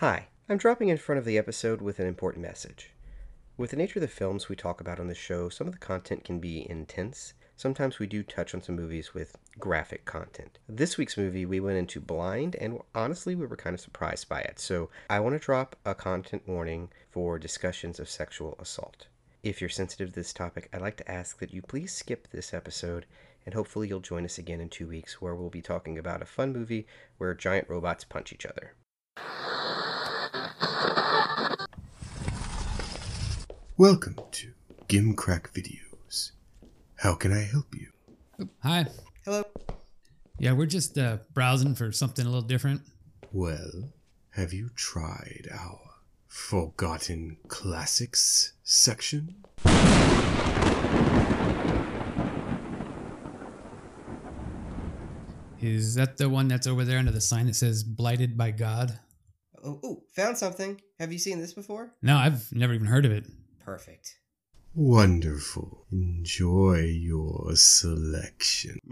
Hi, I'm dropping in front of the episode with an important message. With the nature of the films we talk about on the show, some of the content can be intense. Sometimes we do touch on some movies with graphic content. This week's movie, we went into blind, and honestly, we were kind of surprised by it. So, I want to drop a content warning for discussions of sexual assault. If you're sensitive to this topic, I'd like to ask that you please skip this episode, and hopefully, you'll join us again in two weeks where we'll be talking about a fun movie where giant robots punch each other. Welcome to Gimcrack Videos. How can I help you? Hi. Hello. Yeah, we're just uh, browsing for something a little different. Well, have you tried our Forgotten Classics section? Is that the one that's over there under the sign that says "Blighted by God"? Oh, ooh, found something. Have you seen this before? No, I've never even heard of it. Perfect. Wonderful. Enjoy your selection.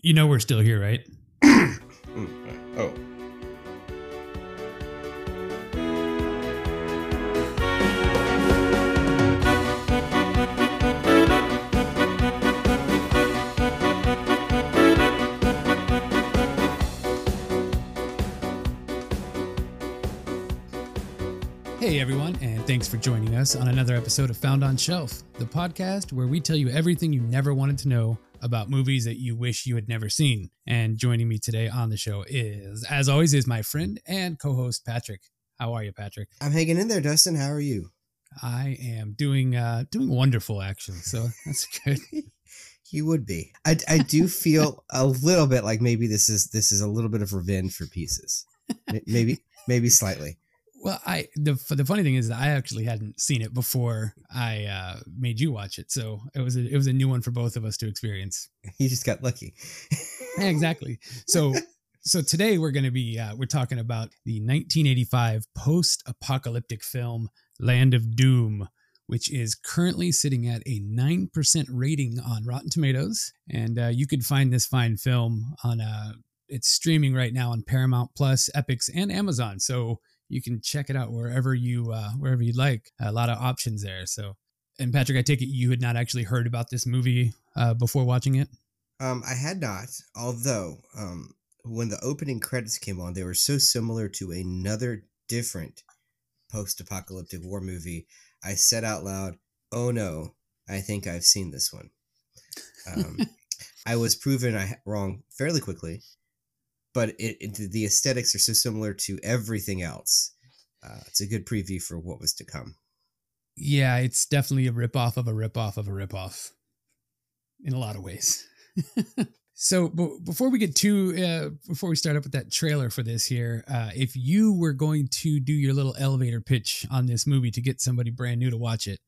You know we're still here, right? Everyone, and thanks for joining us on another episode of Found on Shelf, the podcast where we tell you everything you never wanted to know about movies that you wish you had never seen. And joining me today on the show is, as always, is my friend and co-host Patrick. How are you, Patrick? I'm hanging in there, Dustin. How are you? I am doing uh doing wonderful actually. So that's good. You would be. I, I do feel a little bit like maybe this is this is a little bit of revenge for pieces. Maybe maybe slightly. Well, I the the funny thing is that I actually hadn't seen it before I uh, made you watch it, so it was a, it was a new one for both of us to experience. You just got lucky. Exactly. So so today we're going to be uh, we're talking about the 1985 post-apocalyptic film Land of Doom, which is currently sitting at a nine percent rating on Rotten Tomatoes, and uh, you could find this fine film on uh, it's streaming right now on Paramount Plus, Epix, and Amazon. So you can check it out wherever you uh, wherever you like. A lot of options there. So, and Patrick, I take it you had not actually heard about this movie uh, before watching it. Um, I had not, although um, when the opening credits came on, they were so similar to another different post-apocalyptic war movie. I said out loud, "Oh no, I think I've seen this one." Um, I was proven I wrong fairly quickly, but it, it the aesthetics are so similar to everything else. Uh, it's a good preview for what was to come. Yeah, it's definitely a ripoff of a ripoff of a ripoff in a lot of ways. so, b- before we get to uh, before we start up with that trailer for this here, uh, if you were going to do your little elevator pitch on this movie to get somebody brand new to watch it,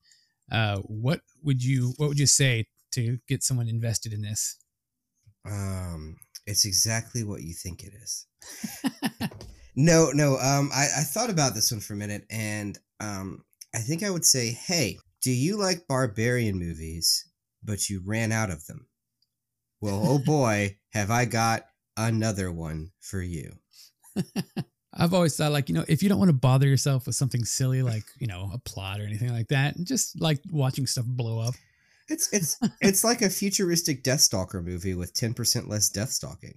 uh, what would you what would you say to get someone invested in this? Um, it's exactly what you think it is. No, no. Um, I, I thought about this one for a minute, and um, I think I would say, hey, do you like barbarian movies, but you ran out of them? Well, oh boy, have I got another one for you. I've always thought like, you know, if you don't want to bother yourself with something silly like, you know, a plot or anything like that, just like watching stuff blow up. It's it's it's like a futuristic Deathstalker movie with ten percent less death stalking.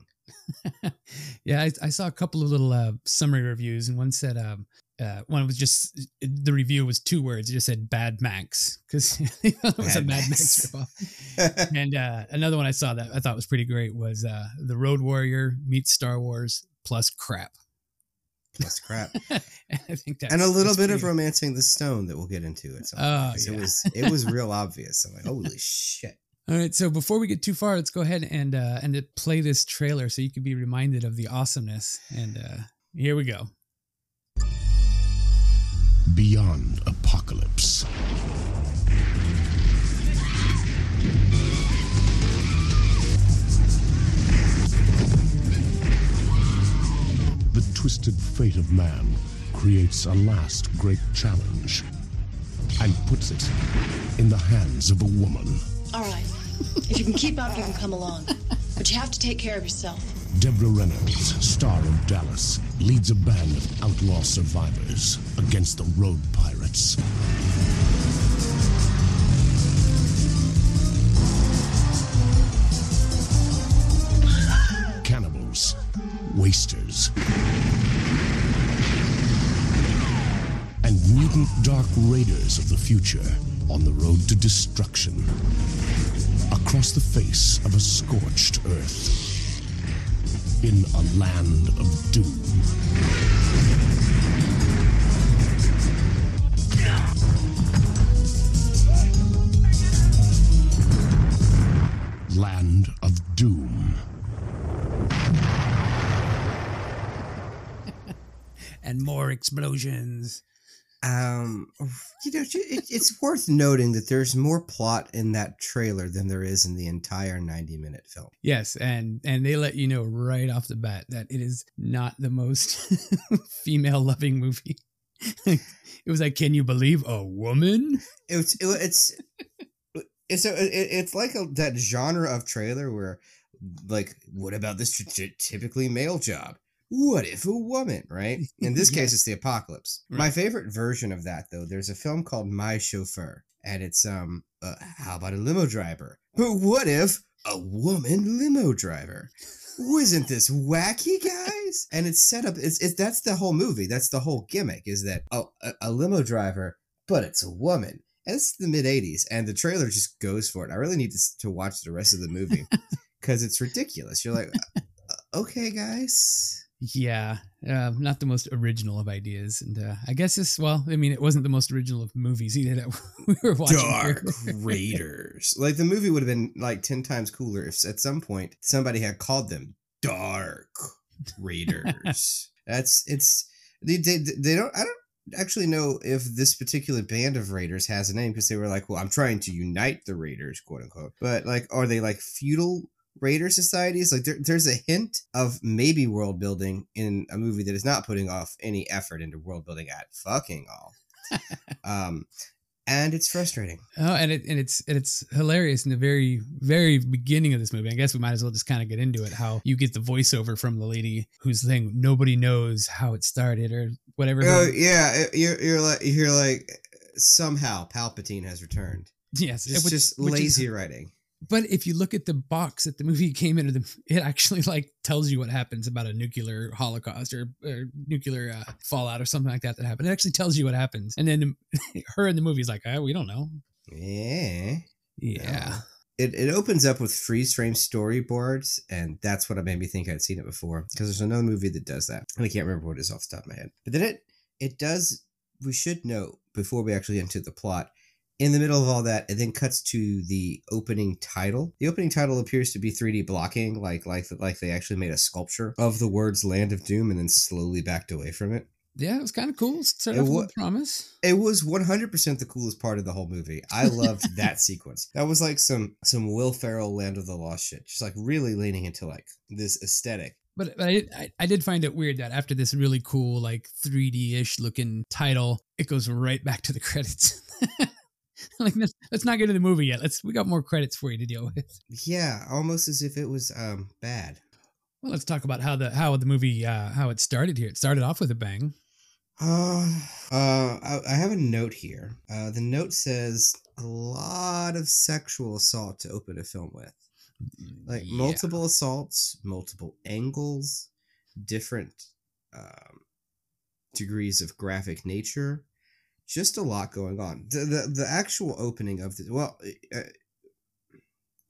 yeah, I, I saw a couple of little uh, summary reviews, and one said um, uh, one was just the review was two words. It just said "Bad Max" because it was a Mad Max Max. ripoff. and uh, another one I saw that I thought was pretty great was uh, "The Road Warrior" meets Star Wars plus crap. Plus crap, and I think that's and a little that's bit of pretty- romancing the stone that we'll get into at some point. Oh, 'cause yeah. It was it was real obvious. I'm like, holy shit. All right, so before we get too far, let's go ahead and uh, and play this trailer so you can be reminded of the awesomeness. And uh, here we go. Beyond Apocalypse. Twisted fate of man creates a last great challenge and puts it in the hands of a woman. All right. If you can keep up, you can come along. But you have to take care of yourself. Deborah Rennard, star of Dallas, leads a band of outlaw survivors against the road pirates. Cannibals, wasters, dark raiders of the future on the road to destruction. Across the face of a scorched earth in a land of doom. Land of Doom. and more explosions. Um, you know, it, it's worth noting that there's more plot in that trailer than there is in the entire 90 minute film. Yes, and and they let you know right off the bat that it is not the most female loving movie. it was like, can you believe a woman? It's it, it's it's a, it, it's like a, that genre of trailer where, like, what about this t- typically male job? What if a woman, right? In this case, it's the apocalypse. Right. My favorite version of that, though, there's a film called My Chauffeur, and it's um, uh, how about a limo driver? But what if a woman limo driver? Wasn't this wacky, guys? And it's set up. It's, it's that's the whole movie. That's the whole gimmick. Is that oh, a, a limo driver, but it's a woman. And it's the mid '80s, and the trailer just goes for it. I really need to, to watch the rest of the movie because it's ridiculous. You're like, "Uh, okay, guys. Yeah, uh, not the most original of ideas, and uh, I guess this. Well, I mean, it wasn't the most original of movies either that we were watching. Dark Raiders. like the movie would have been like 10 times cooler if at some point somebody had called them Dark Raiders. That's it's they, they they don't I don't actually know if this particular band of raiders has a name because they were like, well, I'm trying to unite the raiders, quote unquote. But like, are they like feudal raider societies? Like, there, there's a hint of maybe world building in a movie that is not putting off any effort into world building at fucking all. um, and it's frustrating. Oh, and it and it's and it's hilarious in the very very beginning of this movie. I guess we might as well just kind of get into it. How you get the voiceover from the lady who's saying nobody knows how it started or whatever. Oh yeah, you're you're like you're like somehow Palpatine has returned. yes, It's which- just which is- lazy writing. But if you look at the box that the movie came into, the, it actually like tells you what happens about a nuclear holocaust or, or nuclear uh, fallout or something like that that happened. It actually tells you what happens, and then her in the movie is like, oh, "We don't know." Yeah. Yeah. It, it opens up with freeze frame storyboards, and that's what made me think I'd seen it before. Because there's another movie that does that, and I can't remember what it is off the top of my head. But then it it does. We should note before we actually enter the plot. In the middle of all that, it then cuts to the opening title. The opening title appears to be 3D blocking, like like like they actually made a sculpture of the words "Land of Doom" and then slowly backed away from it. Yeah, it was kind of cool. Started It off wa- promise. It was 100% the coolest part of the whole movie. I loved that sequence. That was like some some Will Ferrell Land of the Lost shit. Just like really leaning into like this aesthetic. But, but I, did, I, I did find it weird that after this really cool, like 3D ish looking title, it goes right back to the credits. like, let's, let's not get to the movie yet. Let's We got more credits for you to deal with. Yeah, almost as if it was um bad. Well, let's talk about how the how the movie uh, how it started here. It started off with a bang. Uh, uh I, I have a note here. Uh the note says a lot of sexual assault to open a film with. Like Yeah. multiple assaults, multiple angles, different um degrees of graphic nature. Just a lot going on. The the, the actual opening of the well, uh,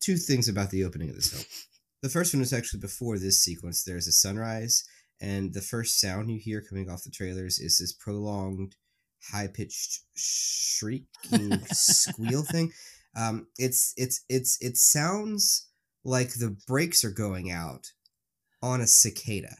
two things about the opening of this film. The first one is actually before this sequence. There's a sunrise, and the first sound you hear coming off the trailers is this prolonged, high pitched shrieking squeal thing. Um, it's it's it's it sounds like the brakes are going out on a cicada.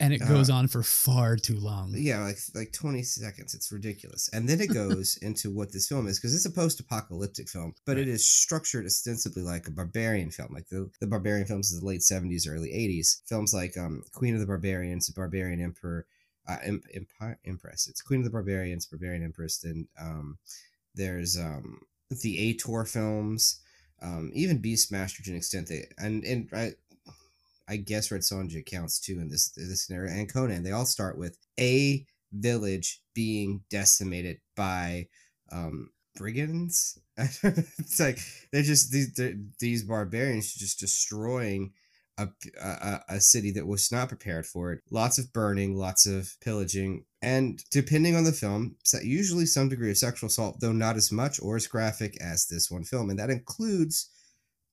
And it Uh, goes on for far too long. Yeah, like like 20 seconds. It's ridiculous. And then it goes into what this film is because it's a post-apocalyptic film, but it is structured ostensibly like a barbarian film. Like the, the barbarian films of the late 70s, early 80s. Films like um Queen of the Barbarians, Barbarian Emperor, uh, Em- Empire Empress. It's Queen of the Barbarians, Barbarian Empress. Then um there's um the Ator films. Um, even Beastmaster to an extent they and and I I guess Red Sonja counts too in this this scenario and Conan. They all start with a village being decimated by um brigands. it's like they're just these they're, these barbarians just destroying a, a, a city that was not prepared for it. Lots of burning, lots of pillaging, and depending on the film, usually some degree of sexual assault, though not as much or as graphic as this one film, and that includes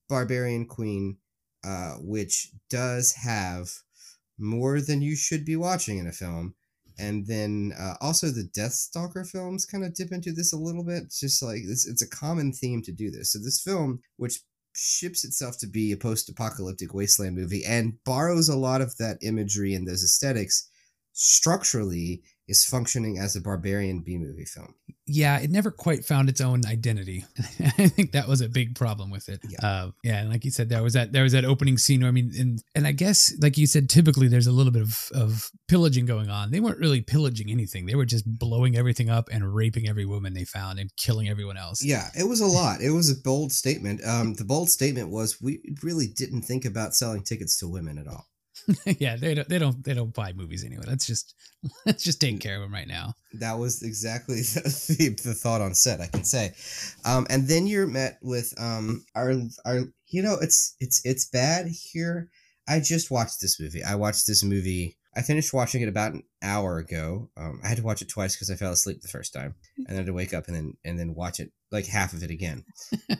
Barbarian Queen, uh, which does have more than you should be watching in a film. And then uh, also the Deathstalker films kind of dip into this a little bit. It's just like it's, it's a common theme to do this. So this film, which ships itself to be a post-apocalyptic wasteland movie and borrows a lot of that imagery and those aesthetics structurally is functioning as a barbarian B movie film. Yeah, it never quite found its own identity. I think that was a big problem with it. Yeah, uh, yeah, and like you said, there was that there was that opening scene. Where, I mean, and and I guess like you said, typically there's a little bit of of pillaging going on. They weren't really pillaging anything. They were just blowing everything up and raping every woman they found and killing everyone else. Yeah, it was a lot. It was a bold statement. Um, the bold statement was we really didn't think about selling tickets to women at all. yeah, they don't they don't they don't buy movies anyway. Let's just let's just take care of them right now. That was exactly the, the thought on set, I can say. Um, and then you're met with um our our you know it's it's it's bad here. I just watched this movie. I watched this movie. I finished watching it about an hour ago. Um, I had to watch it twice because I fell asleep the first time, and then to wake up and then and then watch it like half of it again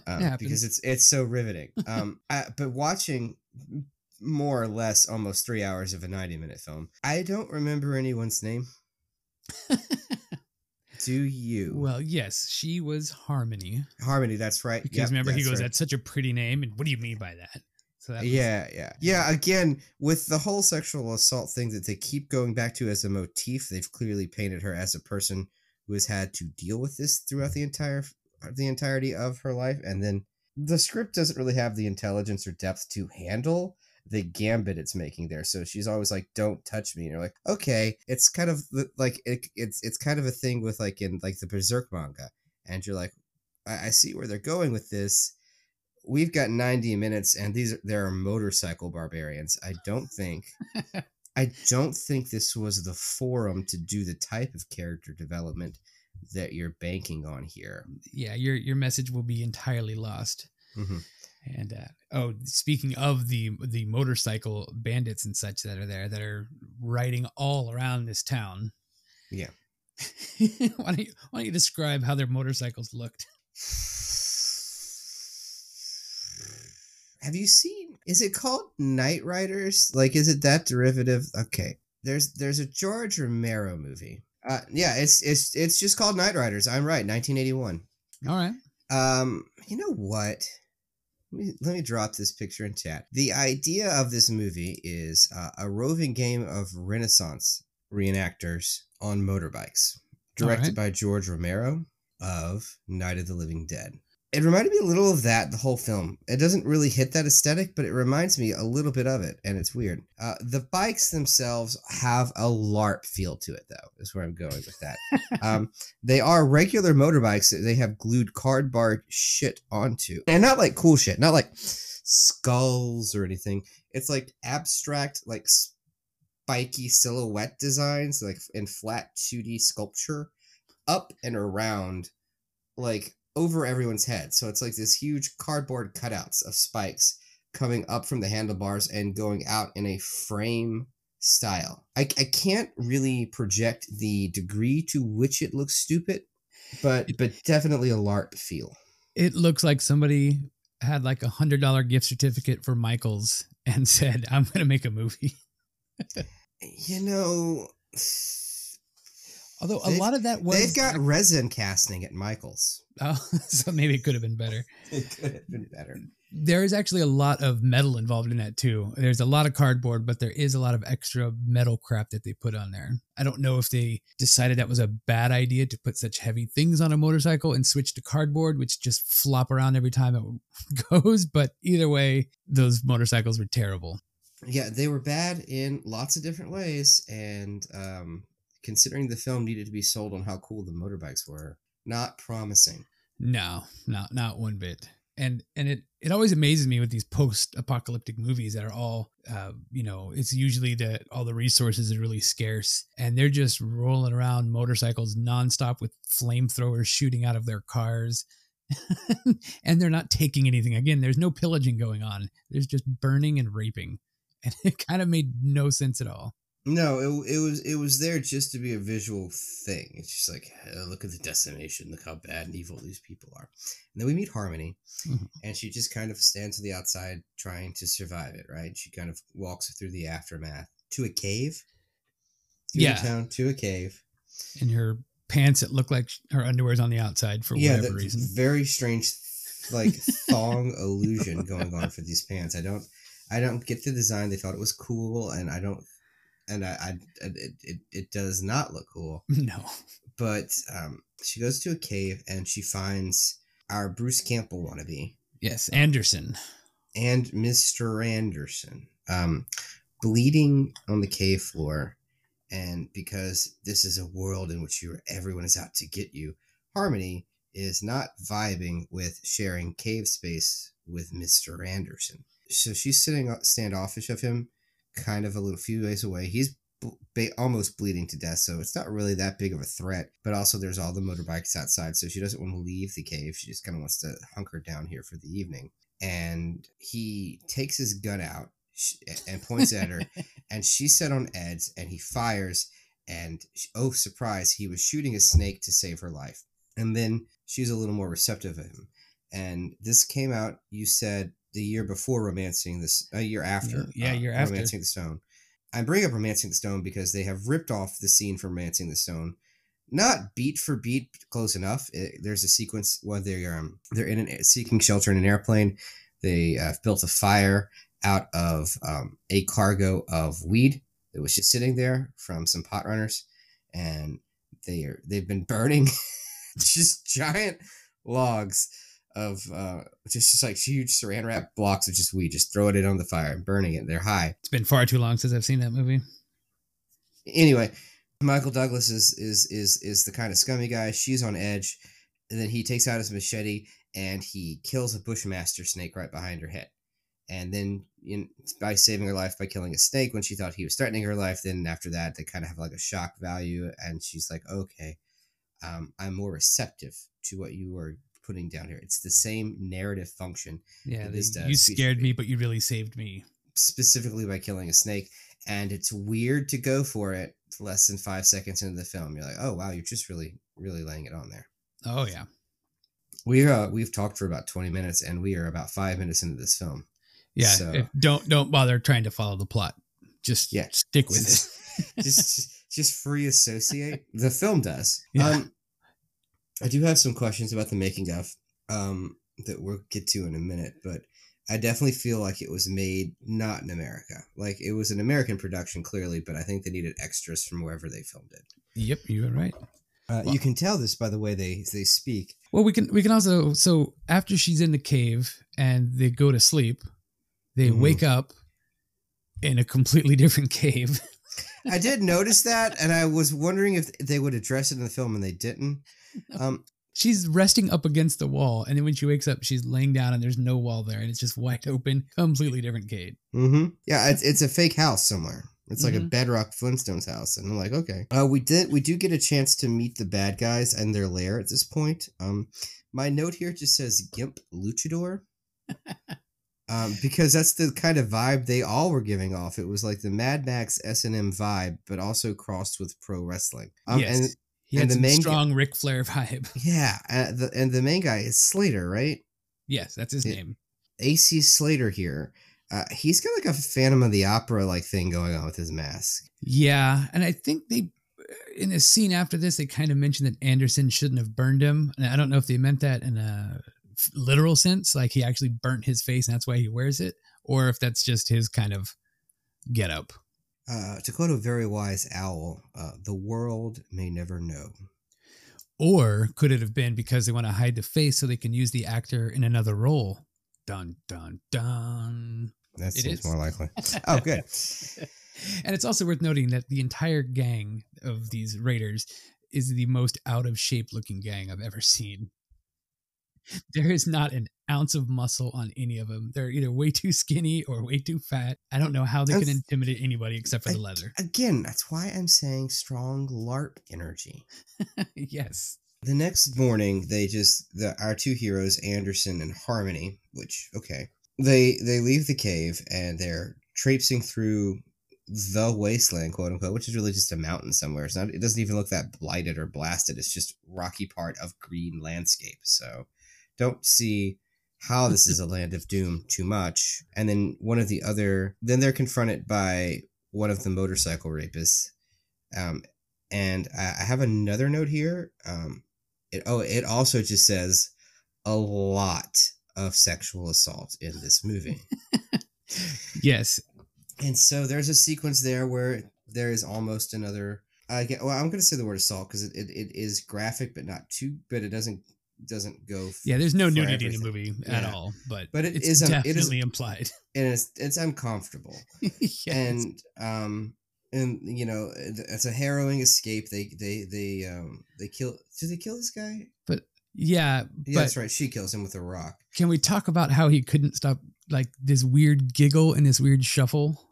um, it because it's it's so riveting. Um, I, but watching more or less almost three hours of a 90 minute film. I don't remember anyone's name. Do you? Well, yes, she was Harmony. Harmony, that's right. Because yep, remember, he goes, right. "That's such a pretty name," and what do you mean by that? So that was... yeah, yeah, yeah. Again, with the whole sexual assault thing that they keep going back to as a motif, they've clearly painted her as a person who has had to deal with this throughout the entire the entirety of her life, and then the script doesn't really have the intelligence or depth to handle the gambit it's making there. So she's always like, "Don't touch me," and you're like, "Okay." It's kind of like it, it's it's kind of a thing with like in like the Berserk manga, and you're like, I, I see where they're going with this. We've got 90 minutes, and these are, there are motorcycle barbarians. I don't think. I don't think this was the forum to do the type of character development that you're banking on here. Yeah, your your message will be entirely lost. Mm-hmm. And uh, oh, speaking of the the motorcycle bandits and such that are there that are riding all around this town. Yeah. why don't you why don't you describe how their motorcycles looked? Have you seen is it called Knightriders? Like is it that derivative? Okay. There's there's a George Romero movie. Uh yeah, it's it's it's just called Knightriders. I'm right, 1981. All right. Um, you know what? Let me, let me drop this picture in chat. The idea of this movie is uh, a roving game of Renaissance reenactors on motorbikes, directed right. by George Romero of Night of the Living Dead it reminded me a little of that the whole film. It doesn't really hit that aesthetic but it reminds me a little bit of it and it's weird. Uh, the bikes themselves have a larp feel to it though is where i'm going with that. Um, they are regular motorbikes that they have glued cardboard shit onto. And not like cool shit not like skulls or anything. It's like abstract like spiky silhouette designs like in flat 2d sculpture up and around like over everyone's head. So it's like this huge cardboard cutouts of spikes coming up from the handlebars and going out in a frame style. I, I can't really project the degree to which it looks stupid, but but definitely a LARP feel. It looks like somebody had like a hundred dollar gift certificate for Michaels and said, "I'm going to make a movie." you know, Although a lot of that was they've got resin casting at Michaels. Oh, so maybe it could have been better. It could have been better. There is actually a lot of metal involved in that too. There's a lot of cardboard, but there is a lot of extra metal crap that they put on there. I don't know if they decided that was a bad idea to put such heavy things on a motorcycle and switch to cardboard, which just flop around every time it goes. But either way, those motorcycles were terrible. Yeah, they were bad in lots of different ways, and um, considering the film needed to be sold on how cool the motorbikes were, not promising. No, not not one bit. and and it it always amazes me with these post-apocalyptic movies that are all uh, you know it's usually that all the resources are really scarce and they're just rolling around motorcycles nonstop with flamethrowers shooting out of their cars. And they're not taking anything. Again there's no pillaging going on. There's just burning and raping. And it kind of made no sense at all No, it, it was it was there just to be a visual thing. It's just like "Oh, look at the decimation, look how bad and evil these people are. And then we meet Harmony, Mhm. and she just kind of stands on the outside trying to survive it. Right? She kind of walks through the aftermath to a cave. Through Yeah. town to a cave. in her pants that look like her underwear's on the outside for yeah, whatever reason very strange, like thong illusion going on for these pants. I don't, I don't get the design. They thought it was cool, and I don't, and I, I it, it, it does not look cool. no But um, she goes to a cave and she finds our Bruce Campbell wannabe yes anderson and Mr. Anderson um, bleeding on the cave floor. And because this is a world in which you everyone is out to get you, Harmony is not vibing with sharing cave space with Mr. Anderson. So she's sitting standoffish of him, kind of a little few ways away. He's b- ba- almost bleeding to death, so it's not really that big of a threat. But also, there's all the motorbikes outside, so she doesn't want to leave the cave. She just kind of wants to hunker down here for the evening. And he takes his gun out and points at her, and she's set on edge, and he fires. And oh, surprise, he was shooting a snake to save her life. And then she's a little more receptive of him. And this came out, you said, the year before Romancing this, a year after. Yeah, uh, year after. Romancing the Stone. I bring up Romancing the Stone because they have ripped off the scene from Romancing the Stone. Not beat for beat, close enough. It, there's a sequence where they're um, they're in an seeking shelter in an airplane. They uh, built a fire out of um, a cargo of weed that was just sitting there from some pot runners, and they are they've been burning just giant logs of uh, just, just like huge saran wrap blocks of just weed, just throwing it on the fire and burning it. They're high. it's been far too long since i've seen that movie Anyway, Michael Douglas is is is is the kind of scummy guy. She's on edge, and then he takes out his machete and he kills a bushmaster snake right behind her head. And then in, by saving her life by killing a snake when she thought he was threatening her life, then after that they kind of have like a shock value, and she's like, okay, um, I'm more receptive to what you are putting down here. It's the same narrative function yeah It they- is, uh, you scared me but you really saved me specifically by killing a snake. And it's weird to go for it less than five seconds into the film. You're like, oh wow, you're just really, really laying it on there. oh yeah We uh, we've talked for about 20 minutes, and we are about five minutes into this film. yeah So- don't don't bother trying to follow the plot just Yeah. stick with it just, just, just free associate. The film does. Yeah. Um, I do have some questions about the making of um that we'll get to in a minute, but I definitely feel like it was made not in America. Like it was an American production, clearly, but I think they needed extras from wherever they filmed it. yep you were right Uh, Well- you can tell this by the way they they speak. Well, we can we can also so after she's in the cave and they go to sleep, they Mhm. wake up in a completely different cave. I did notice that, and I was wondering if they would address it in the film, and they didn't. Um, she's resting up against the wall, and then when she wakes up, she's laying down and there's no wall there, and it's just wide open, completely different cave. hmm Yeah, it's, it's a fake house somewhere. It's like a Mhm. bedrock Flintstones house, and I'm like, okay. Uh, we did we do get a chance to meet the bad guys and their lair at this point. Um, my note here just says Gimp Luchador. Um, because that's the kind of vibe they all were giving off. It was like the Mad Max S and M vibe, but also crossed with pro wrestling. Um, yes, and he and had the main- strong Ric Flair vibe. yeah, uh, the, and the main guy is Slater, right? yes, that's his Yeah. name. AC Slater here. Uh, he's got like a Phantom of the Opera like thing going on with his mask. Yeah, and I think they in a scene after this they kind of mentioned that Anderson shouldn't have burned him, and I don't know if they meant that in a literal sense, like he actually burnt his face and that's why he wears it, or if that's just his kind of get up. Uh, to quote a very wise owl, uh, the world may never know. Or could it have been because they want to hide the face so they can use the actor in another role? Dun dun dun. That It seems is. more likely. Oh, good. and it's also worth noting that the entire gang of these raiders is the most out of shape looking gang I've ever seen. There is not an ounce of muscle on any of them. They're either way too skinny or way too fat. I don't know how they can intimidate anybody except for the leather. Again, that's why I'm saying strong LARP energy. yes. The next morning, they just the our two heroes, Anderson and Harmony, which okay, they they leave the cave and they're traipsing through the wasteland, quote unquote, which is really just a mountain somewhere. It's not. It doesn't even look that blighted or blasted. It's just rocky part of green landscape. So, don't see how this is a land of doom too much. And then one of the other, then they're confronted by one of the motorcycle rapists. Um, and I, I have another note here. Um, it oh, it also just says a lot of sexual assault in this movie. Yes. And so there's a sequence there where there is almost another. I get, well, I'm going to say the word assault because it, it, it is graphic, but not too. But it doesn't doesn't go. f- Yeah, there's no for nudity in the everything. movie at Yeah. all, but But it it's is, um, it is- definitely implied. and it's it's uncomfortable. yes. And um and you know it's a harrowing escape. They they they um they kill. Do they kill this guy? yeah, Yeah, but that's right. She kills him with a rock. can we talk about how he couldn't stop like this weird giggle and this weird shuffle?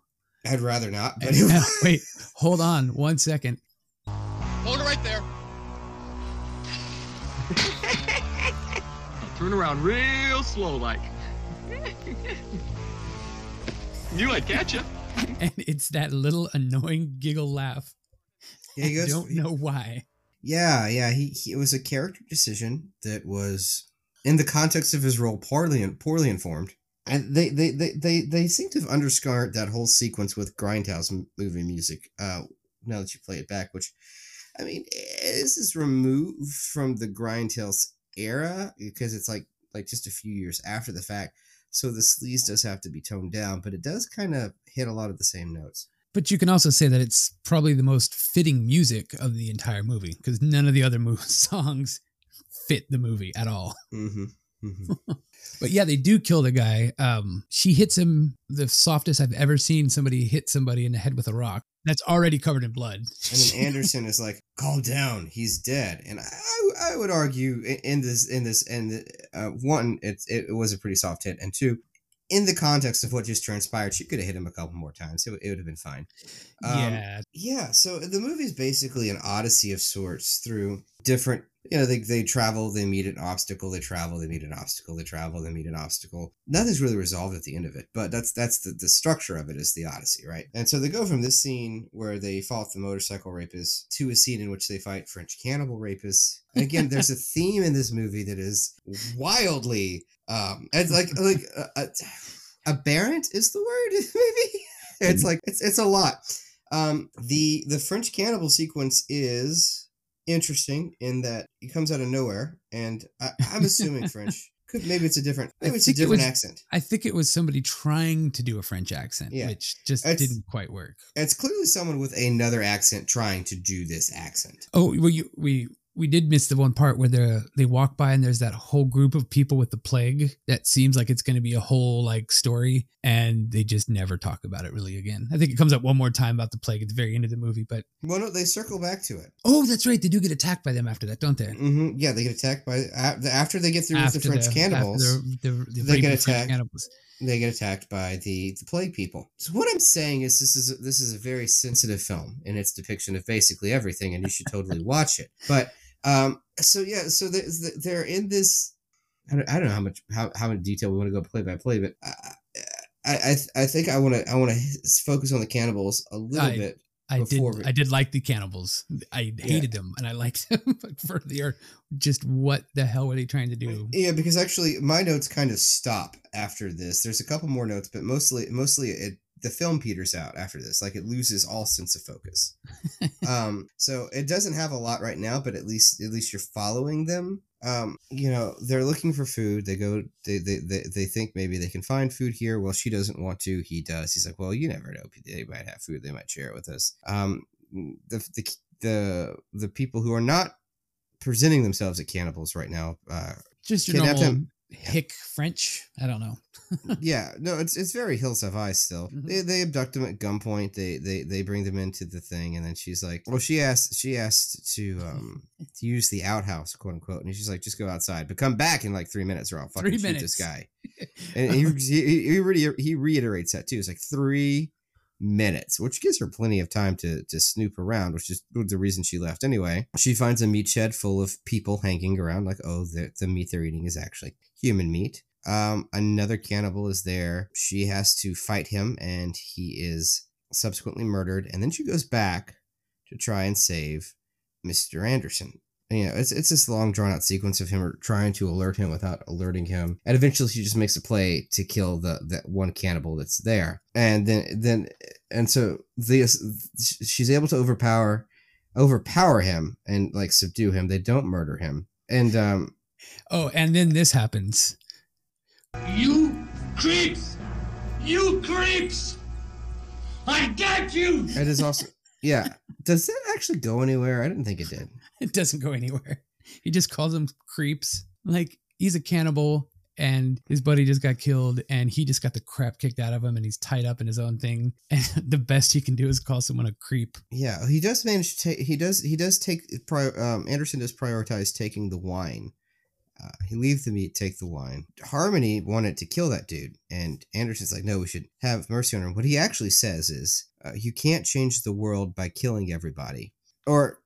I'd rather not. But And- wait, hold on one second. Hold it right there. Turn around real slow, like. Knew I'd catch you. And it's that little annoying giggle laugh. yeah, he I don't know why. Yeah, yeah. He, he it was a character decision that was in the context of his role poorly poorly informed. And they they, they, they they seem to have underscored that whole sequence with Grindhouse movie music. Uh, now that you play it back, which I mean, eh, this is removed from the Grindhouse era because it's like like just a few years after the fact. So the sleaze does have to be toned down, but it does kind of hit a lot of the same notes. But you can also say that it's probably the most fitting music of the entire movie because none of the other mo- songs fit the movie at all. Mm-hmm. mm-hmm. But yeah, they do kill the guy. Um, she hits him the softest I've ever seen somebody hit somebody in the head with a rock. That's already covered in blood. And then Anderson is like, "Calm down, he's dead." And I, I would argue in this, in this, and uh, one, it, it was a pretty soft hit, and two, in the context of what just transpired, she could have hit him a couple more times. It, would- it would have been fine. Um, yeah, yeah. So the movie is basically an odyssey of sorts through different. You know, they they travel, they meet an obstacle, they travel, they meet an obstacle, they travel, they meet an obstacle. Nothing's really resolved at the end of it, but that's that's the the structure of it is the odyssey, right? And so they go from this scene where they fought the motorcycle rapist to a scene in which they fight French cannibal rapists. And again, there's a theme in this movie that is wildly um, it's like like uh, aberrant is the word maybe. It's like it's it's a lot. Um, the the French cannibal sequence is interesting in that it comes out of nowhere, and I, I'm assuming French. Could maybe it's a different maybe it's a think it different was- accent. I think it was somebody trying to do a French accent, Yeah. which just It's- didn't quite work. It's clearly someone with another accent trying to do this accent. Oh, well, you, we we did miss the one part where they they walk by and there's that whole group of people with the plague that seems like it's going to be a whole like story, and they just never talk about it really again. I think it comes up one more time about the plague at the very end of the movie, but Well, no, they circle back to it. oh, that's right, they do get attacked by them after that, don't they? hmm Yeah, they get attacked by after they get through with the French after cannibals. the, the, the they get attacked. cannibals. they get attacked by the the plague people. So what I'm saying is this is this is a very sensitive film in its depiction of basically everything, and you should totally watch it. But um, so yeah, so they- they're in this. I don't, I don't know how much how how in detail we want to go play by play, but I I I, I think I want to I want to focus on the cannibals a little I- bit. I did. we- I did like the cannibals. I hated them, and I liked them. For the just what the hell were they trying to do? Yeah, because actually my notes kind of stop after this. There's a couple more notes, but mostly mostly it the film peters out after this. Like it loses all sense of focus. um so it doesn't have a lot right now, but at least at least you're following them. Um, you know, they're looking for food. They go they they they, they think maybe they can find food here. Well, she doesn't want to. He does. He's like, "Well, you never know. They might have food. They might share it with us." Um the the the the people who are not presenting themselves as cannibals right now uh Just your normal him. Hick French. I don't know. yeah, no, it's it's very Hills Have Eyes still. Mhm. They they abduct them at gunpoint. They they they bring them into the thing, and then she's like, well, she asked she asked to um to use the outhouse, quote unquote, and she's like, just go outside, but come back in like three minutes, or I'll fucking Three shoot minutes. this guy. And he he, he, re- he reiterates that too. It's like three minutes, which gives her plenty of time to to snoop around, which is the reason she left anyway. She finds a meat shed full of people hanging around, like, oh, the, the meat they're eating is actually human meat. Um, another cannibal is there. She has to fight him, and he is subsequently murdered. And then she goes back to try and save Mr. Anderson. And, you know, it's it's this long drawn out sequence of him trying to alert him without alerting him, and eventually she just makes a play to kill the that one cannibal that's there, and then then and so the she's able to overpower overpower him and like subdue him. They don't murder him, and um Oh, and then this happens. You creeps! You creeps! I got you! it is also yeah. Does that actually go anywhere? I didn't think it did. It doesn't go anywhere. He just calls them creeps. Like he's a cannibal and his buddy just got killed and he just got the crap kicked out of him and he's tied up in his own thing. And the best he can do is call someone a creep. Yeah, he does manage to take. He does. He does take. Prior, um, Anderson does prioritize taking the wine. Uh, he leaves the meat, take the wine. Harmony wanted to kill that dude, and Anderson's like, "No, we should have mercy on him." What he actually says is, uh, "You can't change the world by killing everybody." Or,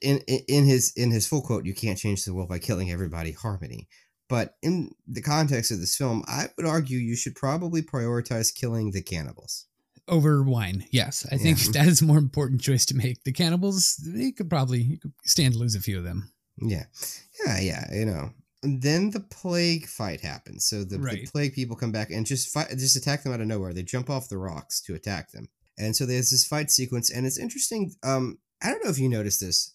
in in in his in his full quote, "You can't change the world by killing everybody." Harmony. But in the context of this film, I would argue you should probably prioritize killing the cannibals. Over wine. Yes. I think Yeah. that is a more important choice to make. The cannibals, they could probably stand to lose a few of them. Yeah, yeah, yeah. You know. And then the plague fight happens. So the, the plague people come back and just fight, just attack them out of nowhere. They jump off the rocks to attack them, and so there's this fight sequence, and it's interesting. Um, I don't know if you noticed this,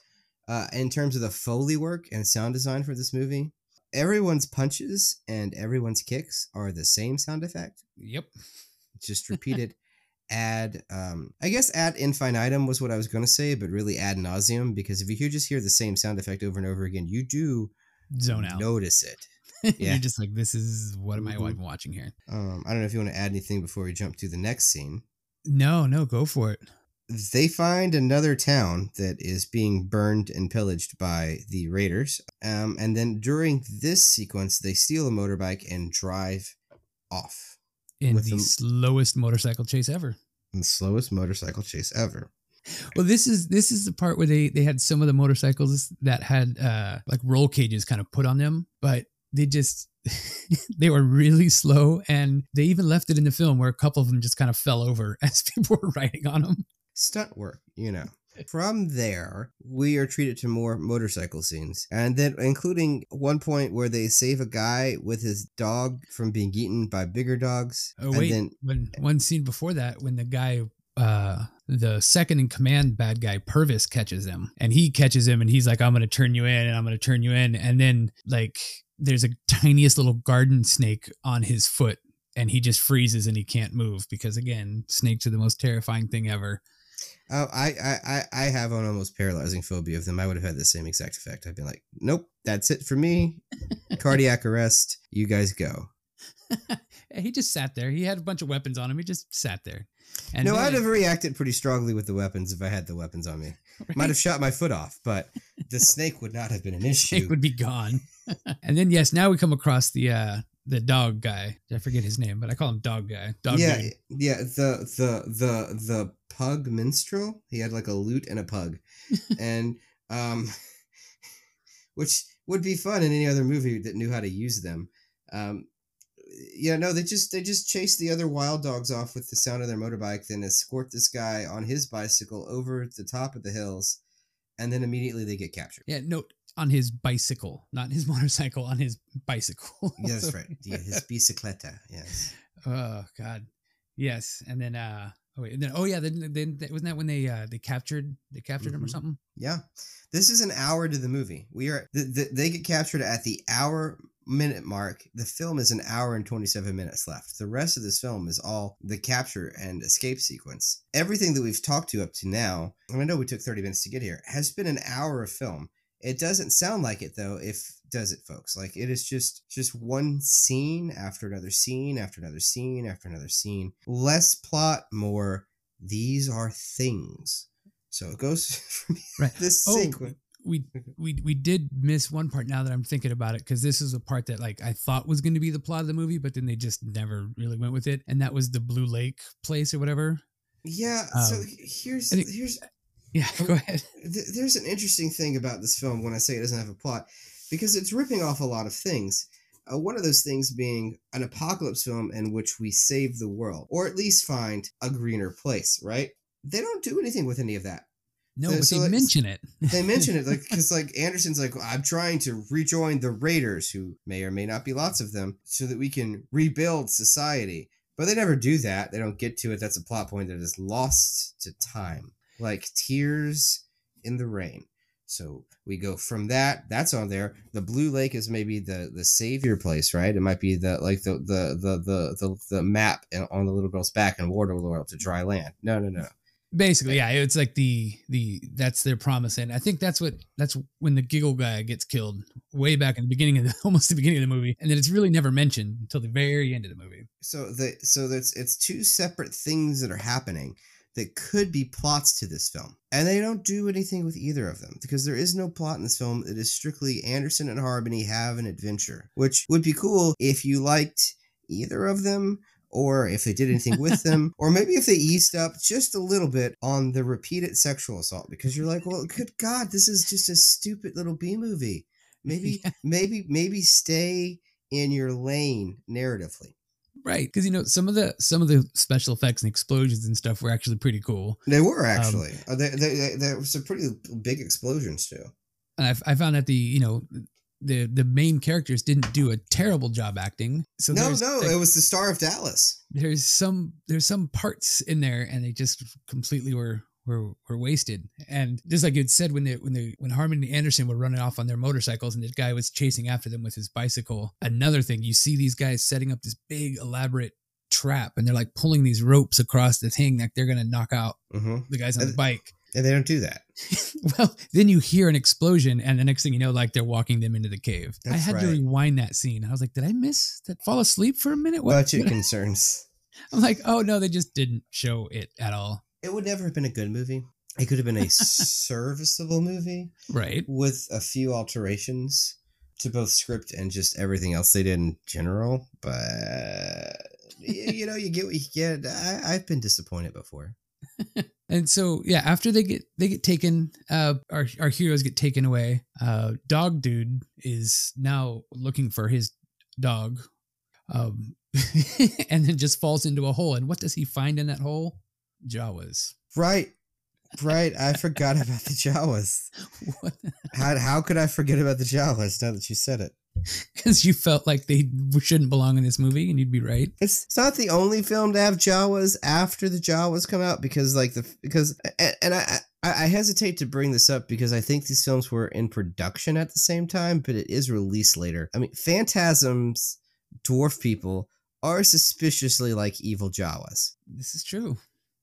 uh, in terms of the foley work and sound design for this movie. Everyone's punches and everyone's kicks are the same sound effect. Yep. Just repeated. ad um i guess ad infinitum was what i was going to say but really ad nauseum because if you just hear the same sound effect over and over again you do Zone out. notice it yeah. You're just like, this is what am I Mhm. even watching here? um i don't know if you want to add anything before we jump to the next scene No, no, go for it. they find another town that is being burned and pillaged by the raiders um and then during this sequence they steal a motorbike and drive off In the them- slowest motorcycle chase ever. the slowest motorcycle chase ever Well, this is this is the part where they they had some of the motorcycles that had uh like roll cages kind of put on them, but they just they were really slow and they even left it in the film where a couple of them just kind of fell over as people were riding on them. stunt work, you know. From there, we are treated to more motorcycle scenes, and then including one point where they save a guy with his dog from being eaten by bigger dogs. Oh and wait, then when one scene before that, when the guy, uh, the second in command bad guy Purvis catches him, and he catches him, and he's like, "I'm gonna turn you in, and I'm gonna turn you in," and then like there's a tiniest little garden snake on his foot, and he just freezes and he can't move because again, snakes are the most terrifying thing ever. oh, I, I I I have an almost paralyzing phobia of them. I would have had the same exact effect. I'd be like, nope, that's it for me. Cardiac arrest. You guys go. he just sat there. He had a bunch of weapons on him. He just sat there. And no, I'd have reacted pretty strongly with the weapons if I had the weapons on me. Might have shot my foot off, but the snake would not have been an issue. snake would be gone. and then yes, now we come across the uh the dog guy. I forget his name, but I call him dog guy. Dog yeah, dude. yeah. The the the the pug minstrel. He had like a lute and a pug, and um, which would be fun in any other movie that knew how to use them. Um, yeah, no, they just they just chase the other wild dogs off with the sound of their motorbike, then escort this guy on his bicycle over the top of the hills, and then immediately they get captured. Yeah, no, on his bicycle, not his motorcycle, on his bicycle. Yeah, that's right. Yeah, his bicicleta. Yes. oh God, yes. And then uh, oh wait, and then oh yeah, then then wasn't that when they uh they captured they captured him or Mhm. something? Yeah, this is an hour to the movie. We are th- th- they get captured at the hour minute mark. The film is an hour and twenty seven minutes left. The rest of this film is all the capture and escape sequence. Everything that we've talked to up to now, and I know we took thirty minutes to get here, has been an hour of film. It doesn't sound like it though if does it, folks. Like it is just just one scene after another scene after another scene after another scene. Less plot, more. These are things. So it goes from Right. this Oh, sequence. We we we did miss one part now that I'm thinking about it because this is a part that like I thought was going to be the plot of the movie, but then they just never really went with it, and that was the Blue Lake place or whatever. Yeah. so Um, here's think- here's Yeah, go ahead. th- there's an interesting thing about this film when I say it doesn't have a plot, because it's ripping off a lot of things. Uh, one of those things being an apocalypse film in which we save the world, or at least find a greener place. Right? They don't do anything with any of that. No, but so they let's- mention it. They mention it like because like Anderson's like I'm trying to rejoin the Raiders, who may or may not be lots of them, so that we can rebuild society. But they never do that. They don't get to it. That's a plot point that is lost to time, like tears in the rain. So we go from that. That's on there. The Blue Lake is maybe the the savior place, right? It might be the like the the the the the, the map uh, on the little girl's back in Waterworld to dry land. No, no, no. Basically, yeah, it's like the the that's their promise, and I think that's what that's when the giggle guy gets killed way back in the beginning of the almost the beginning of the movie, and then it's really never mentioned until the very end of the movie. so the so that's it's two separate things that are happening that could be plots to this film. And they don't do anything with either of them because there is no plot in this film. It is strictly anderson and harmony have an adventure which would be cool if you liked either of them or if they did anything with them or maybe if they eased up just a little bit on the repeated sexual assault because you're like well good god this is just a stupid little b movie maybe Yeah. maybe maybe stay in your lane narratively Right, because you know some of the some of the special effects and explosions and stuff were actually pretty cool. They were actually. uh, they, they, they, there was some pretty big explosions too. And I, I found that the you know the the main characters didn't do a terrible job acting. So no, no, like, it was the Star of Dallas. there's some there's some parts in there, and they just completely were were were wasted. And just like it said when they when they when Harmon and Anderson were running off on their motorcycles, and the guy was chasing after them with his bicycle. Another thing, you see these guys setting up this big elaborate trap, and they're like pulling these ropes across the thing, like they're gonna knock out Mm-hmm. the guys on the bike. And they don't do that. well, then you hear an explosion, and the next thing you know, like they're walking them into the cave. I That's had to rewind that scene. I was like, did I miss that? Fall asleep for a minute? What? Budget what- concerns. I'm like, oh no, they just didn't show it at all. It would never have been a good movie. It could have been a serviceable movie Right. with a few alterations to both script and just everything else they did in general. But y- you know, you get what you get. I, I've been disappointed before. And so yeah, after they get they get taken, uh, our our heroes get taken away. Uh, dog dude is now looking for his dog, um, and then just falls into a hole. And what does he find in that hole? Jawas. Right. Right. I forgot about the Jawas. What? How, how could I forget about the Jawas now that you said it? Because you felt like they shouldn't belong in this movie, and you'd be right. It's, it's not the only film to have Jawas after the Jawas come out because like the because and, and I, I I hesitate to bring this up because I think these films were in production at the same time, but it is released later. I mean, Phantasms, dwarf people are suspiciously like evil Jawas. This is true.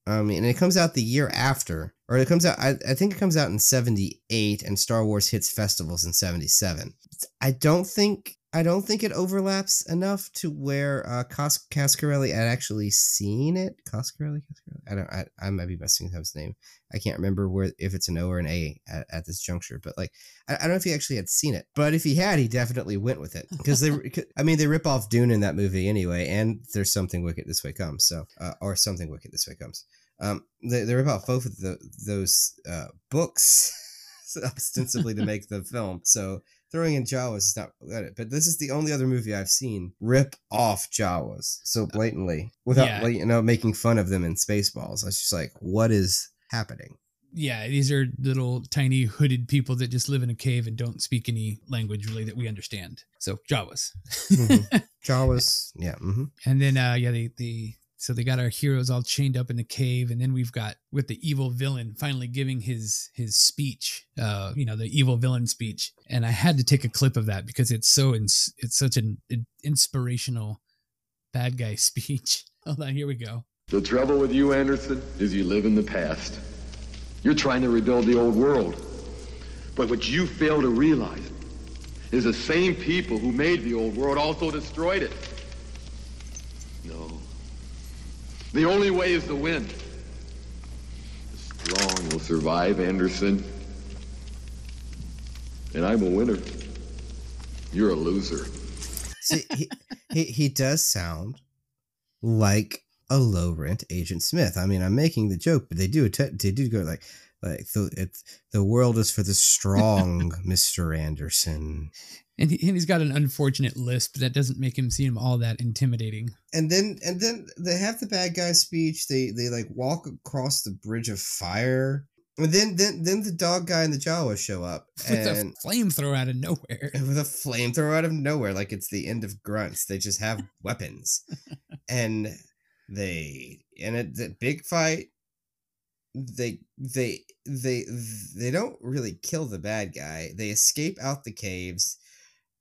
Mean, and it comes out the year after, or it comes out. I, I think it comes out in '78, and Star Wars hits festivals in '77. I don't think I don't think it overlaps enough to where uh, Cos- Cascarelli had actually seen it. Cascarelli, Cascarelli. I don't. I, I might be messing up his name. I can't remember where if it's an O or an A at, at this juncture. But like, I, I don't know if he actually had seen it. But if he had, he definitely went with it because they. I mean, they rip off Dune in that movie anyway, and there's something wicked this way comes. So, uh, or something wicked this way comes. Um, they, they rip off both of the, those uh, books ostensibly to make the film. So throwing in Jawas is not it. But this is the only other movie I've seen rip off Jawas so blatantly without Yeah. like, you know making fun of them in Spaceballs. I was just like, what is happening? Yeah, these are little tiny hooded people that just live in a cave and don't speak any language really that we understand. So Jawas. Mhm. Jawas, yeah. hmm And then uh yeah, they the so they got our heroes all chained up in the cave, and then we've got with the evil villain finally giving his his speech, uh, you know, the evil villain speech. And I had to take a clip of that because it's so ins- it's such an in- inspirational bad guy speech. Hold on, here we go. The trouble with you, Anderson, is you live in the past. You're trying to rebuild the old world. But what you fail to realize is the same people who made the old world also destroyed it. No. The only way is to win. The strong will survive, Anderson. And I'm a winner. You're a loser. See, he, he he does sound like a low rent Agent Smith. I mean, I'm making the joke, but they do att- they do go like like the the world is for the strong, Mister Anderson. And, he, and he's got an unfortunate lisp that doesn't make him seem all that intimidating. And then and then they have the bad guy speech. They they like walk across the bridge of fire. And then then then the dog guy and the Jawa show up With and a flamethrower out of nowhere. with a flamethrower out of nowhere, like it's the end of grunts. They just have weapons, and they in a the big fight. They they they they don't really kill the bad guy. They escape out the caves,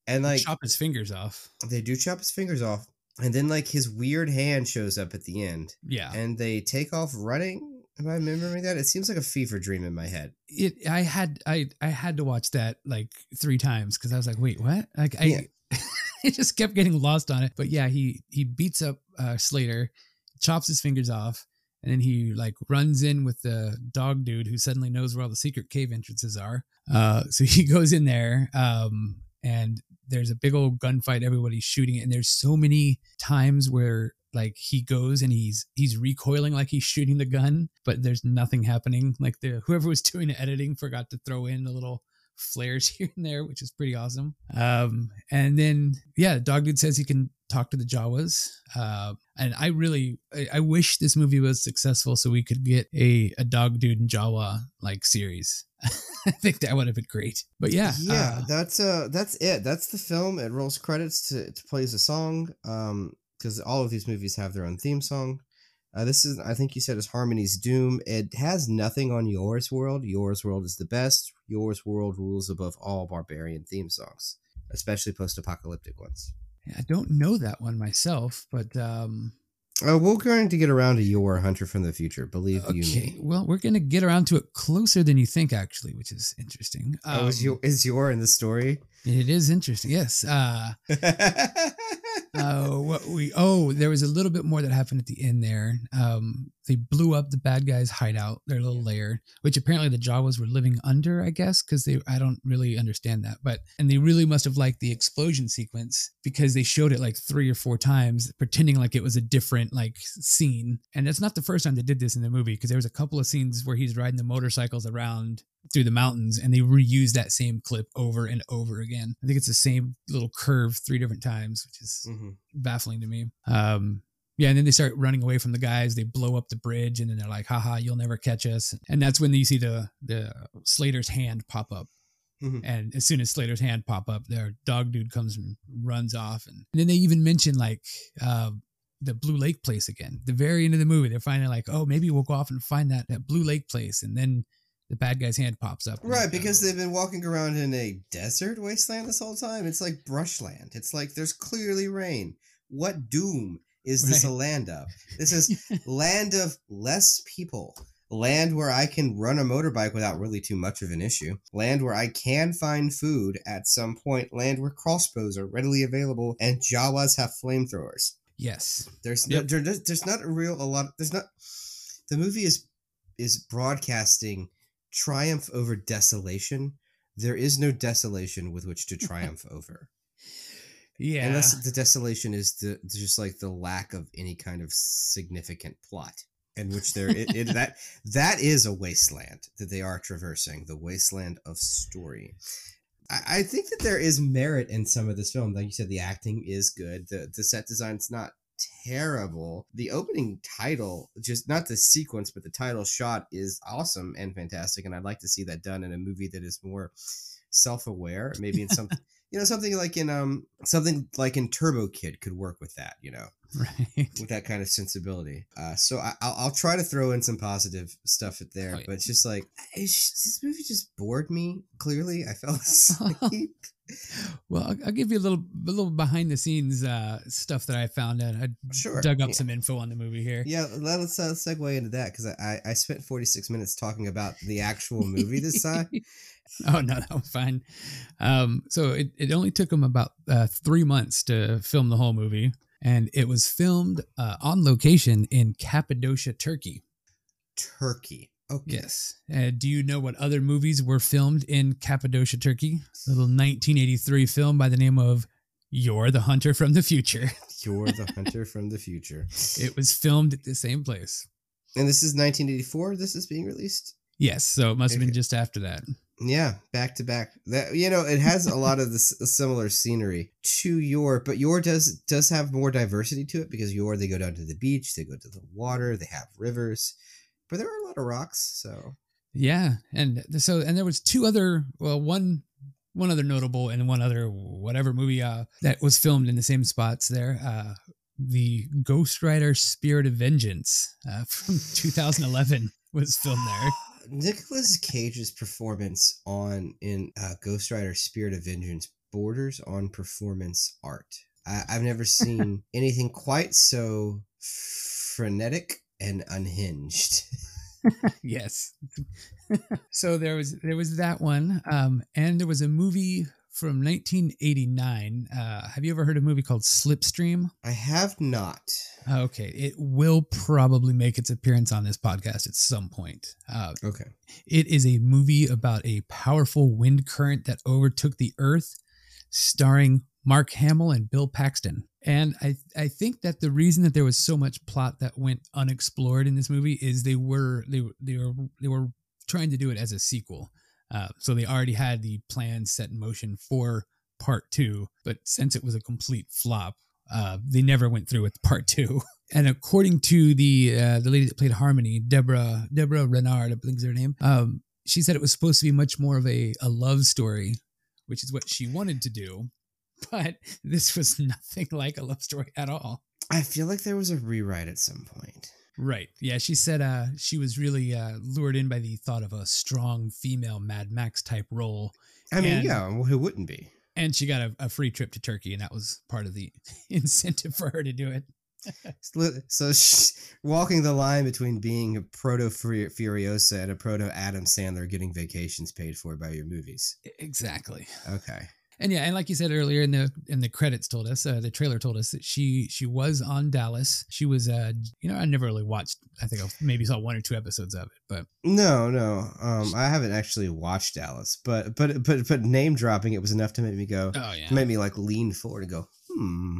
and like chop his fingers off. they do chop his fingers off, and then like his weird hand shows up at the end, Yeah. and they take off running. Am I remembering that? It seems like a fever dream in my head. it I had I I had to watch that like three times because I was like, wait, what? Like I Yeah. I just kept getting lost on it. But yeah, he he beats up uh Slater, chops his fingers off, and then he like runs in with the dog dude who suddenly knows where all the secret cave entrances are. Uh so he goes in there, um, and there's a big old gunfight, everybody's shooting it, and there's so many times where like he goes and he's he's recoiling like he's shooting the gun but there's nothing happening. Like the whoever was doing the editing forgot to throw in a little flares here and there which is pretty awesome. Um and then yeah dog dude says he can talk to the jawas uh and i really I, I wish this movie was successful so we could get a a dog dude and jawa like series. I think that would have been great. But yeah yeah uh, that's uh that's it. That's the film. It rolls credits to it plays a song um because all of these movies have their own theme song. Uh, this is i think you said is harmony's doom. It has nothing on Yor's world. Yor's world is the best. Yor's world rules above all barbarian theme songs especially post-apocalyptic ones i don't know that one myself but um uh, we're going to get around to Yor hunter from the future believe you Okay, me well, we're gonna get around to it closer than you think, actually, which is interesting. oh, is Um, Yor is Yor in the story It is interesting. Yes. Uh, uh, what we oh, there was a little bit more that happened at the end there. Um, they blew up the bad guys' hideout, their little lair, which apparently the Jawas were living under, I guess, because they I don't really understand that, but and they really must have liked the explosion sequence because they showed it like three or four times, pretending like it was a different like scene. And it's not the first time they did this in the movie because there was a couple of scenes where he's riding the motorcycles around through the mountains and they reuse that same clip over and over again. I think it's the same little curve three different times, which is Mhm. baffling to me. Um, yeah, and then they start running away from the guys. They blow up the bridge, and then they're like, "Haha, you'll never catch us!" And that's when you see the the Slater's hand pop up. Mhm. And as soon as Slater's hand pop up, their dog dude comes and runs off. And, and then they even mention like uh, the Blue Lake place again. The very end of the movie, they're finally like, "Oh, maybe we'll go off and find that that Blue Lake place." And then the bad guy's hand pops up. Right, because they've been walking around in a desert wasteland this whole time. It's like brushland. It's like there's clearly rain. What doom is this a land of? This is land of less people. Land where I can run a motorbike without really too much of an issue. Land where I can find food at some point. Land where crossbows are readily available and Jawas have flamethrowers. yes, There's Yep. no, there, there's not a real a lot. There's not. The movie is is broadcasting triumph over desolation. There is no desolation with which to triumph over, yeah, unless the desolation is the just like the lack of any kind of significant plot. In which there, it, it, that that is a wasteland that they are traversing, the wasteland of story. I, I think that there is merit in some of this film. Like you said, the acting is good. The the set design's not terrible. The opening title, just not the sequence, but the title shot is awesome and fantastic. And I'd like to see that done in a movie that is more self-aware. Maybe in some, you know, something like in um something like in Turbo Kid could work with that. You know, right. with that kind of sensibility. Uh, so I, I'll, I'll try to throw in some positive stuff at there, Oh, yeah. but it's just like it's, this movie just bored me. Clearly, I fell asleep. Well, I'll, I'll give you a little a little behind the scenes uh, stuff that I found out. I Sure, dug up yeah. some info on the movie here. Yeah, let us uh, segue into that because I, I spent 46 minutes talking about the actual movie this time. oh no, that was fine. Um, so it, it only took them about uh, three months to film the whole movie, and it was filmed uh, on location in Cappadocia, Turkey. Turkey. Okay. Yes. Uh, do you know what other movies were filmed in Cappadocia, Turkey? A little 1983 film by the name of "Yor the Hunter from the Future." Yor the hunter from the future. It was filmed at the same place. And this is 1984. This is being released. Yes, so it must have been just after that. Yeah, back to back. That you know, it has a lot of the similar scenery to Yor, but Yor does does have more diversity to it because Yor they go down to the beach, they go to the water, they have rivers, but there are a lot of rocks. So Yeah, and so and there was two other, well, one one other notable and one other whatever movie uh that was filmed in the same spots there. Uh the Ghost Rider Spirit of Vengeance uh, from 2011 was filmed there. Nicholas Cage's performance on in uh, Ghost Rider: Spirit of Vengeance borders on performance art. I, I've never seen anything quite so frenetic and unhinged. yes. so there was there was that one, um, and there was a movie from 1989. Uh, have you ever heard of a movie called Slipstream? I have not. Okay, it will probably make its appearance on this podcast at some point. Uh, Okay. it is a movie about a powerful wind current that overtook the Earth, starring Mark Hamill and Bill Paxton. And I, I think that the reason that there was so much plot that went unexplored in this movie is they were they, were- they were they were trying to do it as a sequel. Uh, so they already had the plan set in motion for part two, but since it was a complete flop, uh, they never went through with part two. And according to the uh, the lady that played Harmony, Deborah Deborah Rennard, I believe is her name, um, she said it was supposed to be much more of a, a love story, which is what she wanted to do. But this was nothing like a love story at all. I feel like there was a rewrite at some point. Right. Yeah. She said uh, she was really uh, lured in by the thought of a strong female Mad Max type role. I mean, And- yeah, well, who wouldn't be? And she got a, a free trip to Turkey, and that was part of the incentive for her to do it. So sh walking the line between being a proto Furiosa and a proto Adam Sandler getting vacations paid for by your movies. Exactly. Okay. And yeah, and like you said earlier in the in the credits told us, uh, the trailer told us that she she was on Dallas. She was uh you know, I never really watched I think I maybe saw one or two episodes of it, but No, no. Um, I haven't actually watched Dallas, but but but but name dropping it was enough to make me go, oh yeah. to make me like lean forward and go, hmm.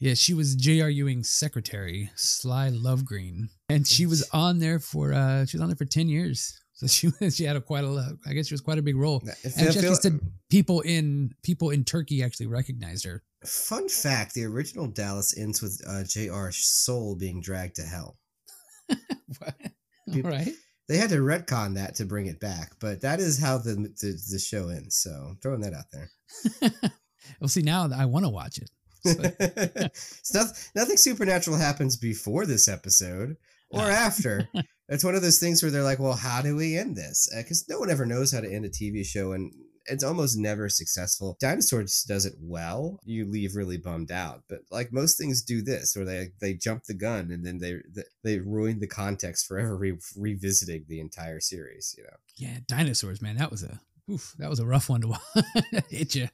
Yeah, she was J.R. Ewing's secretary, Sly Lovegren, and she was on there for uh she was on there for 10 years. So she she had a quite a lot- I guess she was quite a big role. And she actually said people in people in Turkey actually recognized her. Fun fact: the original Dallas ends with uh, J.R. Soul being dragged to hell. What? All Peop- right. They had to retcon that to bring it back, but that is how the the, the show ends. So throwing that out there. well, see now I want to watch it. not, nothing supernatural happens before this episode or after. It's one of those things where they're like, "Well, how do we end this?" Uh, because no one ever knows how to end a TV show, and it's almost never successful. Dinosaurs does it well. You leave really bummed out, but like most things do this, where they they jump the gun and then they they ruin the context forever, re- revisiting the entire series. You know. Yeah, dinosaurs, man. That was a oof, that was a rough one to watch. Hit you.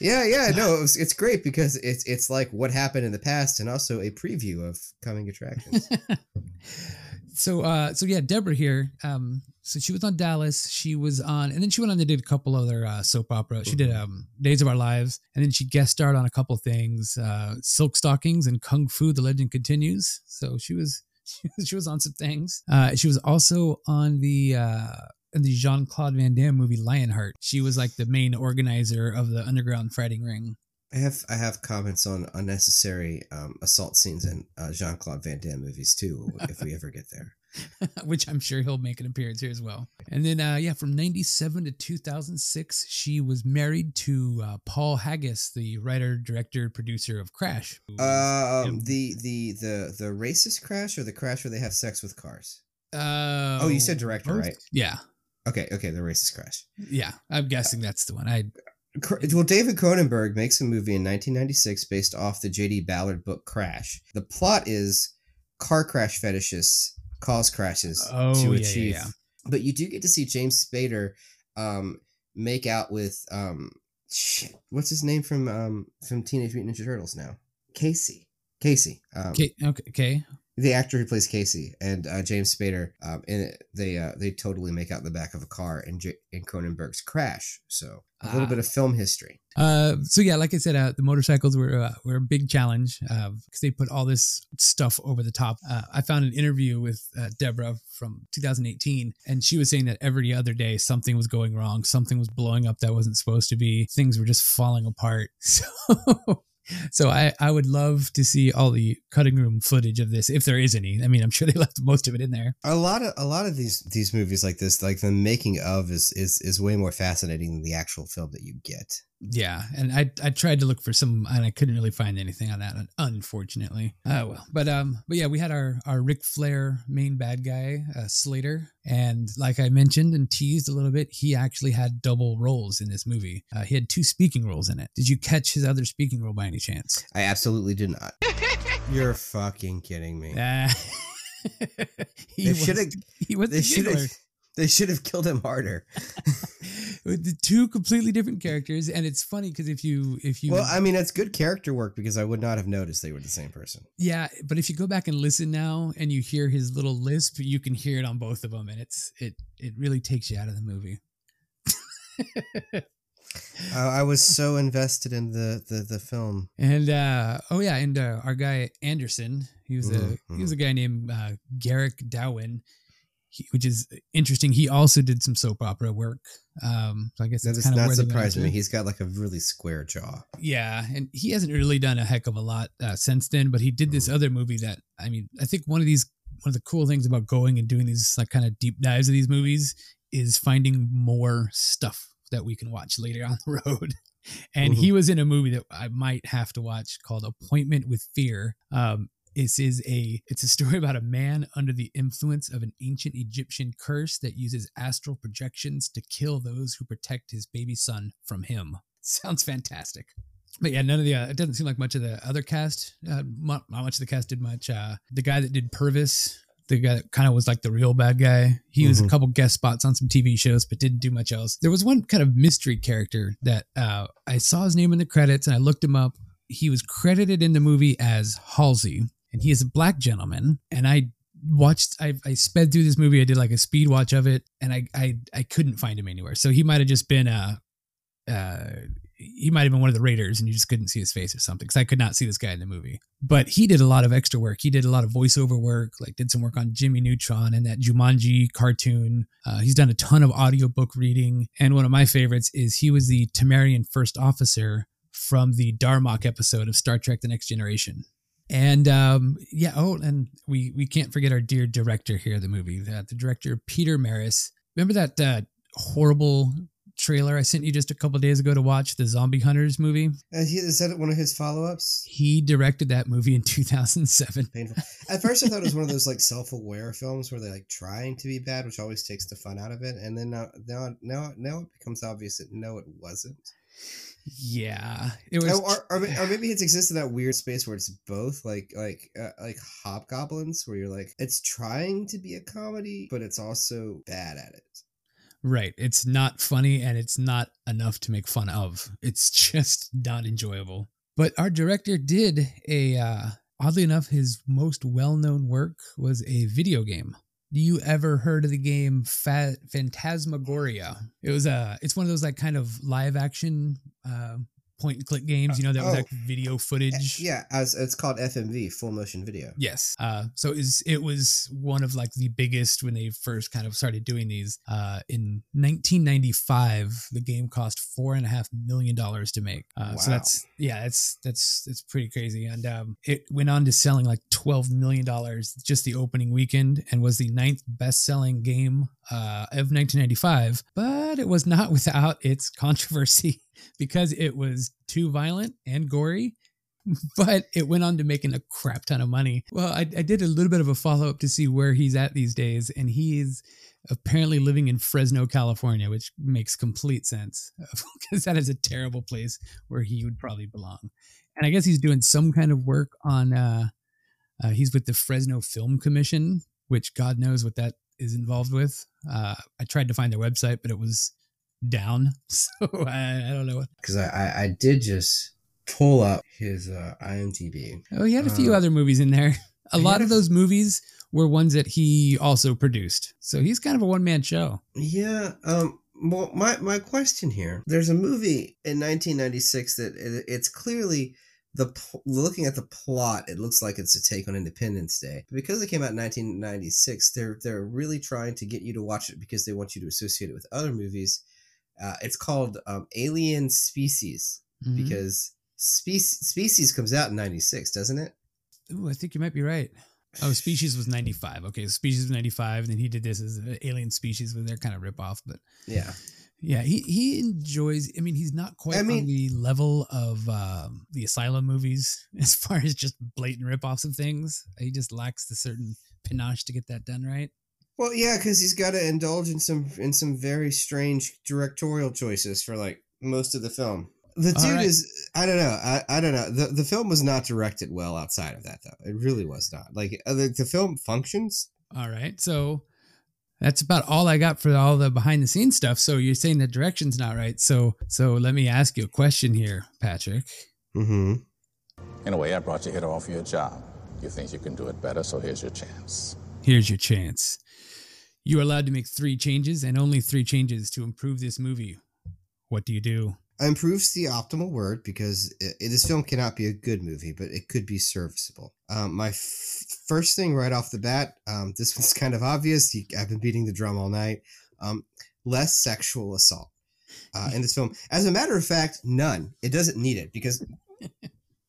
Yeah, yeah, no, it was, it's great because it's it's like what happened in the past and also a preview of coming attractions. so uh so yeah deborah here um so she was on dallas she was on and then she went on and did a couple other uh soap opera. She did um days of our lives and then she guest starred on a couple things uh silk stockings and kung fu the legend continues. So she was she was, on some things. Uh she was also on the uh in the jean-claude van damme movie lionheart. She was like the main organizer of the underground fighting ring I have I have comments on unnecessary um, assault scenes in uh, Jean Claude Van Damme movies too, if we ever get there. which I'm sure he'll make an appearance here as well. And then, uh, yeah, from 97 to 2006, she was married to uh, Paul Haggis, the writer, director, producer of Crash. Um, Yeah. the the the the racist crash or the crash where they have sex with cars. Uh, Oh, you said director, both? right? Yeah. Okay, okay, the racist crash. Yeah. I'm guessing that's the one. I Cr- Well, David Cronenberg makes a movie in 1996 based off the J.G. Ballard book Crash. The plot is car crash fetishists cause crashes Oh, to yeah, yeah, achieve. yeah. But you do get to see James Spader um, make out with um, shit. What's his name from um, from Teenage Mutant Ninja Turtles now? Casey. Casey. Um, okay, okay. The actor who plays Casey and uh, James Spader, um, and it- they uh, they totally make out in the back of a car in J- in Cronenberg's Crash. So a little Ah. bit of film history. Uh, so yeah, like I said, uh, the motorcycles were uh, were a big challenge because they put all this stuff over the top. Uh, I found an interview with uh, Deborah from 2018, and she was saying that every other day something was going wrong, something was blowing up that wasn't supposed to be, things were just falling apart. So. So I, I would love to see all the cutting room footage of this if there is any. I mean, I'm sure they left most of it in there. A lot of a lot of these these movies like this, like the making of, is is is way more fascinating than the actual film that you get. Yeah, and I I tried to look for some, and I couldn't really find anything on that, unfortunately. Oh well, but um, but yeah, we had our our Ric Flair main bad guy, uh, Slater, and like I mentioned and teased a little bit, he actually had double roles in this movie. Uh, he had two speaking roles in it. Did you catch his other speaking role by any chance? I absolutely did not. You're fucking kidding me. Uh, he should have. he was They the should have. They should have killed him harder. With the two completely different characters, and it's funny because if you if you Well, I mean, it's good character work because I would not have noticed they were the same person. Yeah, but if you go back and listen now and you hear his little lisp, you can hear it on both of them, and it's it it really takes you out of the movie. I, I was so invested in the the, the film. And uh oh yeah, and uh, our guy Anderson, he was a Mhm, he was a guy named uh, Garrick Dowhen, he, which is interesting. He also did some soap opera work. Um, so I guess That that's does kind of not where they went surprise after. me. He's got like a really square jaw. Yeah, and he hasn't really done a heck of a lot uh, since then. But he did this other movie that I mean, I think one of these one of the cool things about going and doing these like kind of deep dives of these movies is finding more stuff that we can watch later on the road. And he was in a movie that I might have to watch called Appointment with Fear. Um, this is a it's a story about a man under the influence of an ancient Egyptian curse that uses astral projections to kill those who protect his baby son from him. Sounds fantastic. But yeah, none of the uh, it doesn't seem like much of the other cast. Uh, not much of the cast did much. Uh, the guy that did Purvis, the guy that kind of was like the real bad guy. He was a Mhm. couple guest spots on some TV shows, but didn't do much else. There was one kind of mystery character that uh, I saw his name in the credits and I looked him up. He was credited in the movie as Halsey, and he is a black gentleman. And I watched, I, I sped through this movie. I did like a speed watch of it, and I I, I couldn't find him anywhere. So he might have just been a. Uh, he might have been one of the raiders and you just couldn't see his face or something because i could not see this guy in the movie but he did a lot of extra work he did a lot of voiceover work like did some work on jimmy neutron and that jumanji cartoon uh, he's done a ton of audiobook reading and one of my favorites is he was the tamarian first officer from the darmok episode of star trek the next generation and um, yeah oh and we we can't forget our dear director here of the movie uh, the director peter maris remember that uh, horrible trailer I sent you just a couple days ago to watch the Zombie Hunters movie. Uh, he, is that one of his follow ups? He directed that movie in 2007. Painful. At first, I thought it was one of those like self aware films where they're like trying to be bad, which always takes the fun out of it. And then now, now, now, now it becomes obvious that no, it wasn't. Yeah, it was. Oh, or, or, or maybe it's exists in that weird space where it's both, like like uh, like Hobgoblins, where you're like it's trying to be a comedy, but it's also bad at it. Right. It's not funny and it's not enough to make fun of. It's just not enjoyable. But our director did a uh oddly enough his most well-known work was a video game. Do you ever heard of the game Phantasmagoria? It was a it's one of those like kind of live action uh point and click games, you know, that was Oh. like video footage. Yeah, as it's called FMV, full motion video. Yes. Uh, so it was, it was one of like the biggest when they first kind of started doing these. Uh, in 1995, the game cost four and a half million dollars to make. Uh, So that's yeah, that's that's that's pretty crazy. And um, it went on to selling like 12 million dollars just the opening weekend, and was the ninth best-selling game uh, of 1995. But it was not without its controversy because it was too violent and gory but it went on to making a crap ton of money. Well, I, I did a little bit of a follow up to see where he's at these days, and he's apparently living in Fresno, California, which makes complete sense because that is a terrible place where he would probably belong. And I guess he's doing some kind of work on. Uh, uh, he's with the Fresno Film Commission, which God knows what that is involved with. Uh, I tried to find their website, but it was down, so I, I don't know. Because I, I, I did just pull up his uh, IMDb. Oh, he had a few Uh, other movies in there. A lot of those movies were ones that he also produced. So he's kind of a one man show. Yeah. Um. Well, my my question here. There's a movie in 1996 that it, it's clearly the pl- looking at the plot, it looks like it's a take on Independence Day. But because it came out in 1996, they're they're really trying to get you to watch it because they want you to associate it with other movies. Uh, it's called um, Alien Species Mhm. because Species Species comes out in 96, doesn't it? Ooh, I think you might be right. Oh, Species was 95. Okay, Species was 95. And then he did this as Alien Species with their kind of ripoff. But Yeah. Yeah, he, he enjoys, I mean, he's not quite I on the level of um, the Asylum movies as far as just blatant ripoffs of things. He just lacks the certain panache to get that done right. Well, yeah, because he's got to indulge in some in some very strange directorial choices for like most of the film. The dude right. is I don't know I, I don't know the the film was not directed well outside of that though it really was not like uh, the, the film functions All right. So that's about all I got for all the behind the scenes stuff. So you're saying the direction's not right. So so let me ask you a question here, Patrick. mm-hmm. In a way, I brought you here to offer you a job. You think you can do it better, so here's your chance. Here's your chance. You're allowed to make three changes and only three changes to improve this movie. What do you do? Improves the optimal word because i i- this film cannot be a good movie but it could be serviceable. Um, my f- first thing right off the bat um, this one's kind of obvious. I've been beating the drum all night. Um, less sexual assault uh, in this film. As a matter of fact none. It doesn't need it because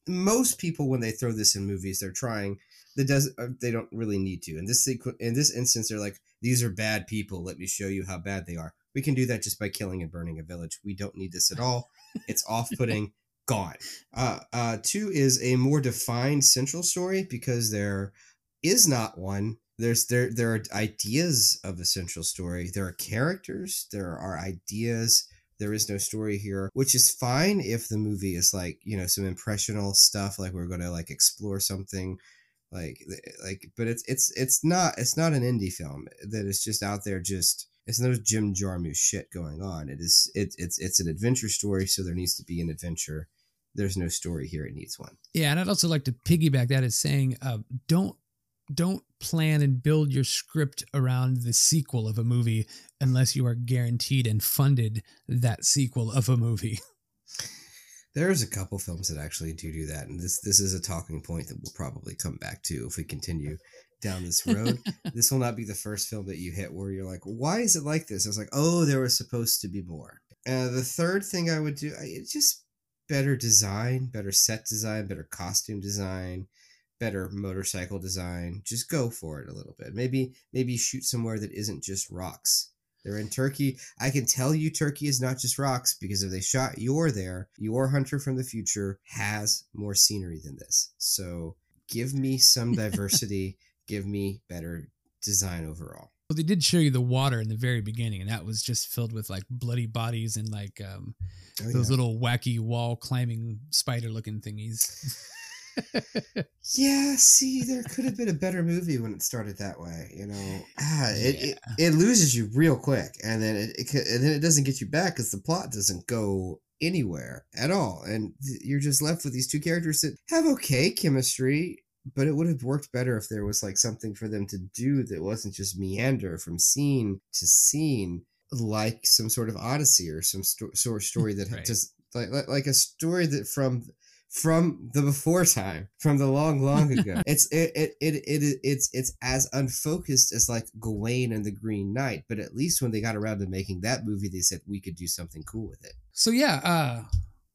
most people when they throw this in movies they're trying. That does uh, they don't really need to. In this sequ- in this instance they're like these are bad people. Let me show you how bad they are we can do that just by killing and burning a village. We don't need this at all. It's off-putting. Gone. Uh, uh, two is a more defined central story because there is not one. There's there there are ideas of a central story. There are characters. There are ideas. There is no story here which is fine if the movie is like you know some impressional stuff like we're going to like explore something like like but it's it's it's not it's not an indie film that is just out there just it's no jim jarmusch shit going on. It is it, it's it's an adventure story so there needs to be an adventure. There's no story here. It needs one. Yeah, and I'd also like to piggyback that as saying, uh, don't don't plan and build your script around the sequel of a movie unless you are guaranteed and funded that sequel of a movie. There's a couple films that actually do do that, and this this is a talking point that we'll probably come back to if we continue down this road. this will not be the first film that you hit where you're like, "Why is it like this?" I was like, "Oh, there was supposed to be more." Uh, the third thing I would do, I, just better design, better set design, better costume design, better motorcycle design. Just go for it a little bit. Maybe maybe shoot somewhere that isn't just rocks. They're in Turkey. I can tell you Turkey is not just rocks because if they shot Yor there, Yor hunter from the future has more scenery than this. So give me some diversity, give me better design overall. Well, they did show you the water in the very beginning, and that was just filled with like bloody bodies and like um, Oh, those yeah. little wacky wall climbing spider looking thingies. Yeah, see, there could have been a better movie when it started that way. You know, ah, it, it it loses you real quick, and then it, it and then it doesn't get you back because the plot doesn't go anywhere at all, and you're just left with these two characters that have okay chemistry, but it would have worked better if there was like something for them to do that wasn't just meander from scene to scene, like some sort of odyssey or some sto- sort of story that Right. just like, like like a story that from from the before time, from the long, long ago. it's it, it it it it's it's as unfocused as like Gawain and the Green Knight, but at least when they got around to making that movie, they said we could do something cool with it. so yeah, uh,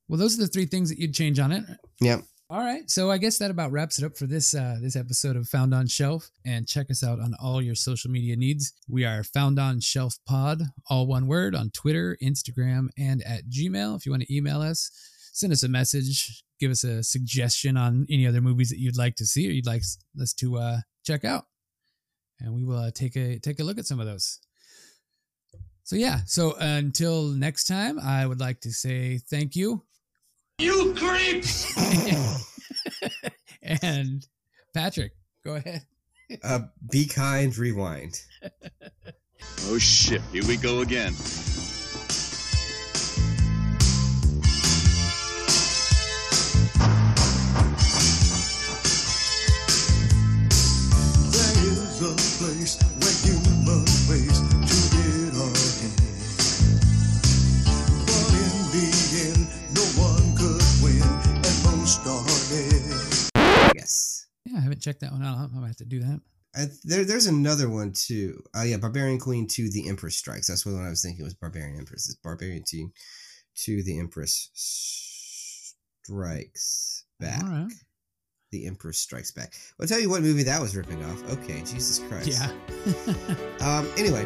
well, those are the three things that you'd change on it. Yep. All right, so I guess that about wraps it up for this uh, this episode of Found on Shelf. And check us out on all your social media needs. We are Found on Shelf Pod, all one word, on Twitter, Instagram, and at Gmail. If you want to email us, send us a message, give us a suggestion on any other movies that you'd like to see or you'd like us to uh, check out, and we will uh, take a take a look at some of those. So yeah, so until next time, I would like to say thank you. You creeps! and Patrick, go ahead. Uh, be kind, rewind. Oh shit, here we go again. Haven't checked that one out. I'm gonna have to do that. I, there, there's another one too. Oh yeah, Barbarian Queen to the Empress Strikes. That's what I was thinking was Barbarian Empress. It's Barbarian Queen to the Empress Strikes Back. Right. The Empress Strikes Back. I'll tell you what movie that was ripping off. Okay, Jesus Christ. Yeah. Um. Anyway,